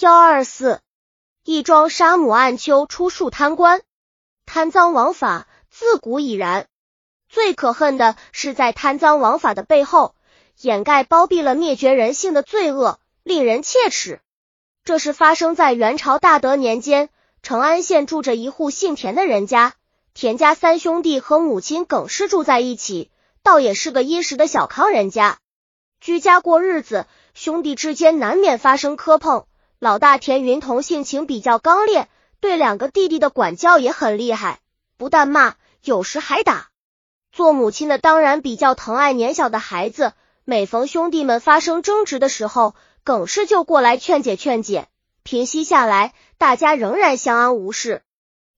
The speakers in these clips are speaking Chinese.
幺二四，一桩杀母暗丘出数贪官，贪赃枉法自古已然。最可恨的是在贪赃枉法的背后，掩盖包庇了灭绝人性的罪恶，令人切齿。这是发生在元朝大德年间，成安县住着一户姓田的人家，田家三兄弟和母亲耿氏住在一起，倒也是个殷实的小康人家。居家过日子，兄弟之间难免发生磕碰。老大田云彤性情比较刚烈，对两个弟弟的管教也很厉害，不但骂，有时还打。做母亲的当然比较疼爱年小的孩子，每逢兄弟们发生争执的时候，耿氏就过来劝解劝解，平息下来，大家仍然相安无事。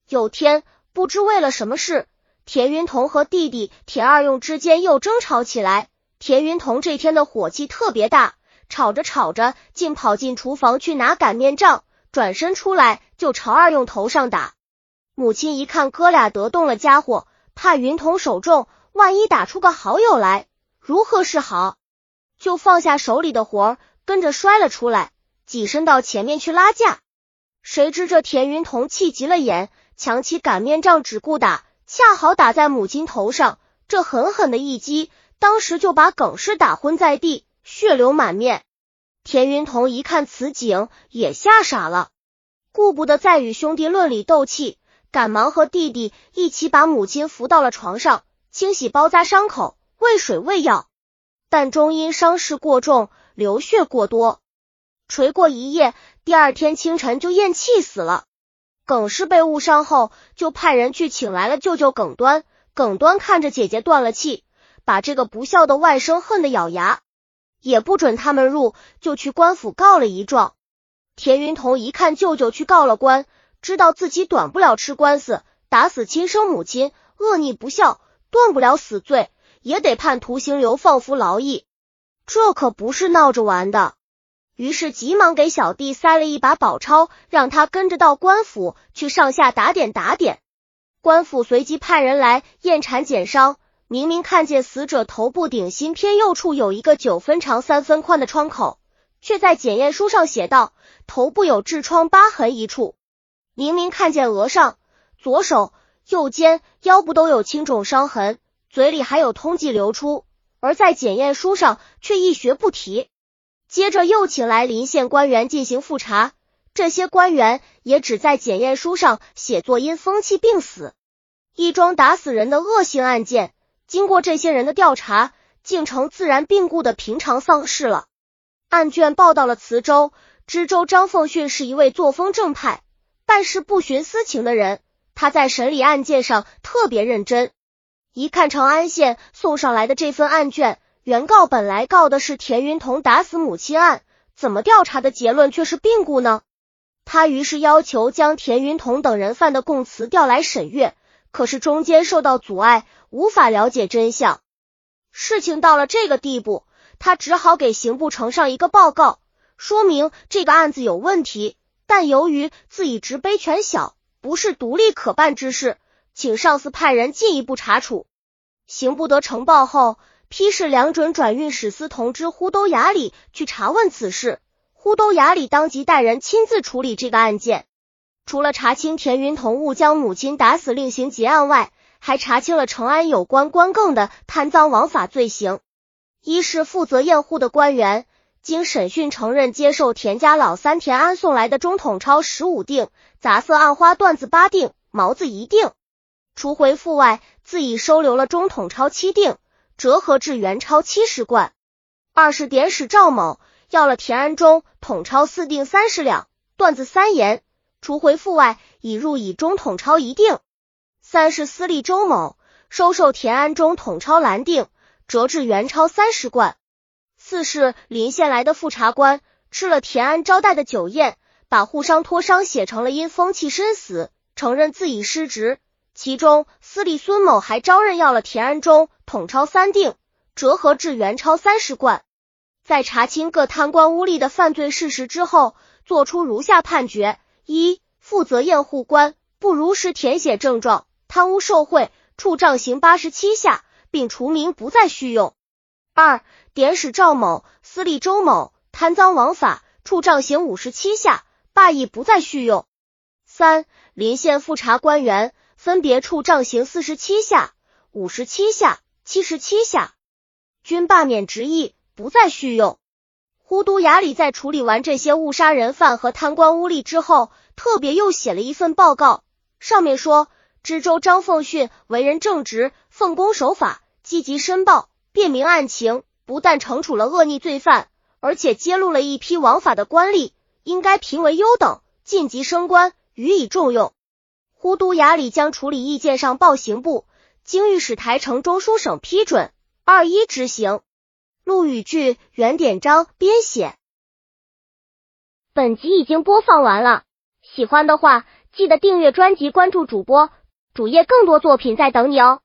有天，不知为了什么事，田云彤和弟弟田二用之间又争吵起来。田云彤这天的火气特别大。吵着吵着，竟跑进厨房去拿擀面杖，转身出来就朝二用头上打。母亲一看哥俩得动了家伙，怕云彤手重，万一打出个好友来，如何是好？就放下手里的活儿，跟着摔了出来，挤身到前面去拉架。谁知这田云彤气急了眼，抢起擀面杖只顾打，恰好打在母亲头上。这狠狠的一击，当时就把耿氏打昏在地。血流满面，田云彤一看此景，也吓傻了，顾不得再与兄弟论理斗气，赶忙和弟弟一起把母亲扶到了床上，清洗包扎伤口，喂水喂药。但终因伤势过重，流血过多，垂过一夜，第二天清晨就咽气死了。耿氏被误伤后，就派人去请来了舅舅耿端。耿端看着姐姐断了气，把这个不孝的外甥恨得咬牙。也不准他们入，就去官府告了一状。田云彤一看舅舅去告了官，知道自己短不了吃官司，打死亲生母亲，恶逆不孝，断不了死罪，也得判徒刑、流放、服劳役。这可不是闹着玩的。于是急忙给小弟塞了一把宝钞，让他跟着到官府去上下打点打点。官府随即派人来验产检伤。明明看见死者头部顶心偏右处有一个九分长三分宽的创口，却在检验书上写道头部有痔疮疤痕一处。明明看见额上、左手、右肩、腰部都有青肿伤痕，嘴里还有通迹流出，而在检验书上却一学不提。接着又请来临县官员进行复查，这些官员也只在检验书上写作因风气病死，一桩打死人的恶性案件。经过这些人的调查，竟成自然病故的平常丧事了。案卷报到了磁州，知州张凤训是一位作风正派、办事不徇私情的人。他在审理案件上特别认真。一看长安县送上来的这份案卷，原告本来告的是田云彤打死母亲案，怎么调查的结论却是病故呢？他于是要求将田云彤等人犯的供词调来审阅，可是中间受到阻碍。无法了解真相，事情到了这个地步，他只好给刑部呈上一个报告，说明这个案子有问题，但由于自己职卑权小，不是独立可办之事，请上司派人进一步查处。刑部得呈报后，批示梁准转运使司同知呼都衙里去查问此事，呼都衙里当即带人亲自处理这个案件，除了查清田云同误将母亲打死另行结案外。还查清了成安有关官更的贪赃枉法罪行。一是负责验户的官员，经审讯承认接受田家老三田安送来的中统钞十五锭、杂色暗花缎子八锭、毛子一锭。除回复外，自已收留了中统钞七锭，折合至元钞七十贯。二是典史赵某要了田安中统钞四锭三十两，缎子三言。除回复外，已入以中统钞一锭。三是私立周某收受田安中统钞蓝锭，折至元钞三十贯。四是临县来的复查官吃了田安招待的酒宴，把护伤托伤写成了因风气身死，承认自己失职。其中私立孙某还招认要了田安中统钞三锭，折合至元钞三十贯。在查清各贪官污吏的犯罪事实之后，作出如下判决：一、负责验户官不如实填写症状。贪污受贿，处杖刑八十七下，并除名不再续用。二、典史赵某、司隶周某贪赃枉法，处杖刑五十七下，罢役不再续用。三、临县复查官员分别处杖刑四十七下、五十七下、七十七下，均罢免职役，不再续用。呼都雅里在处理完这些误杀人犯和贪官污吏之后，特别又写了一份报告，上面说，知州张凤训为人正直，奉公守法，积极申报，辨明案情，不但惩处了恶逆罪犯，而且揭露了一批枉法的官吏，应该评为优等，晋级升官，予以重用。呼都雅里将处理意见上报刑部，经御史台呈中书省批准，二一执行。陆羽句原典章编写。本集已经播放完了，喜欢的话记得订阅专辑，关注主播，主页更多作品在等你哦。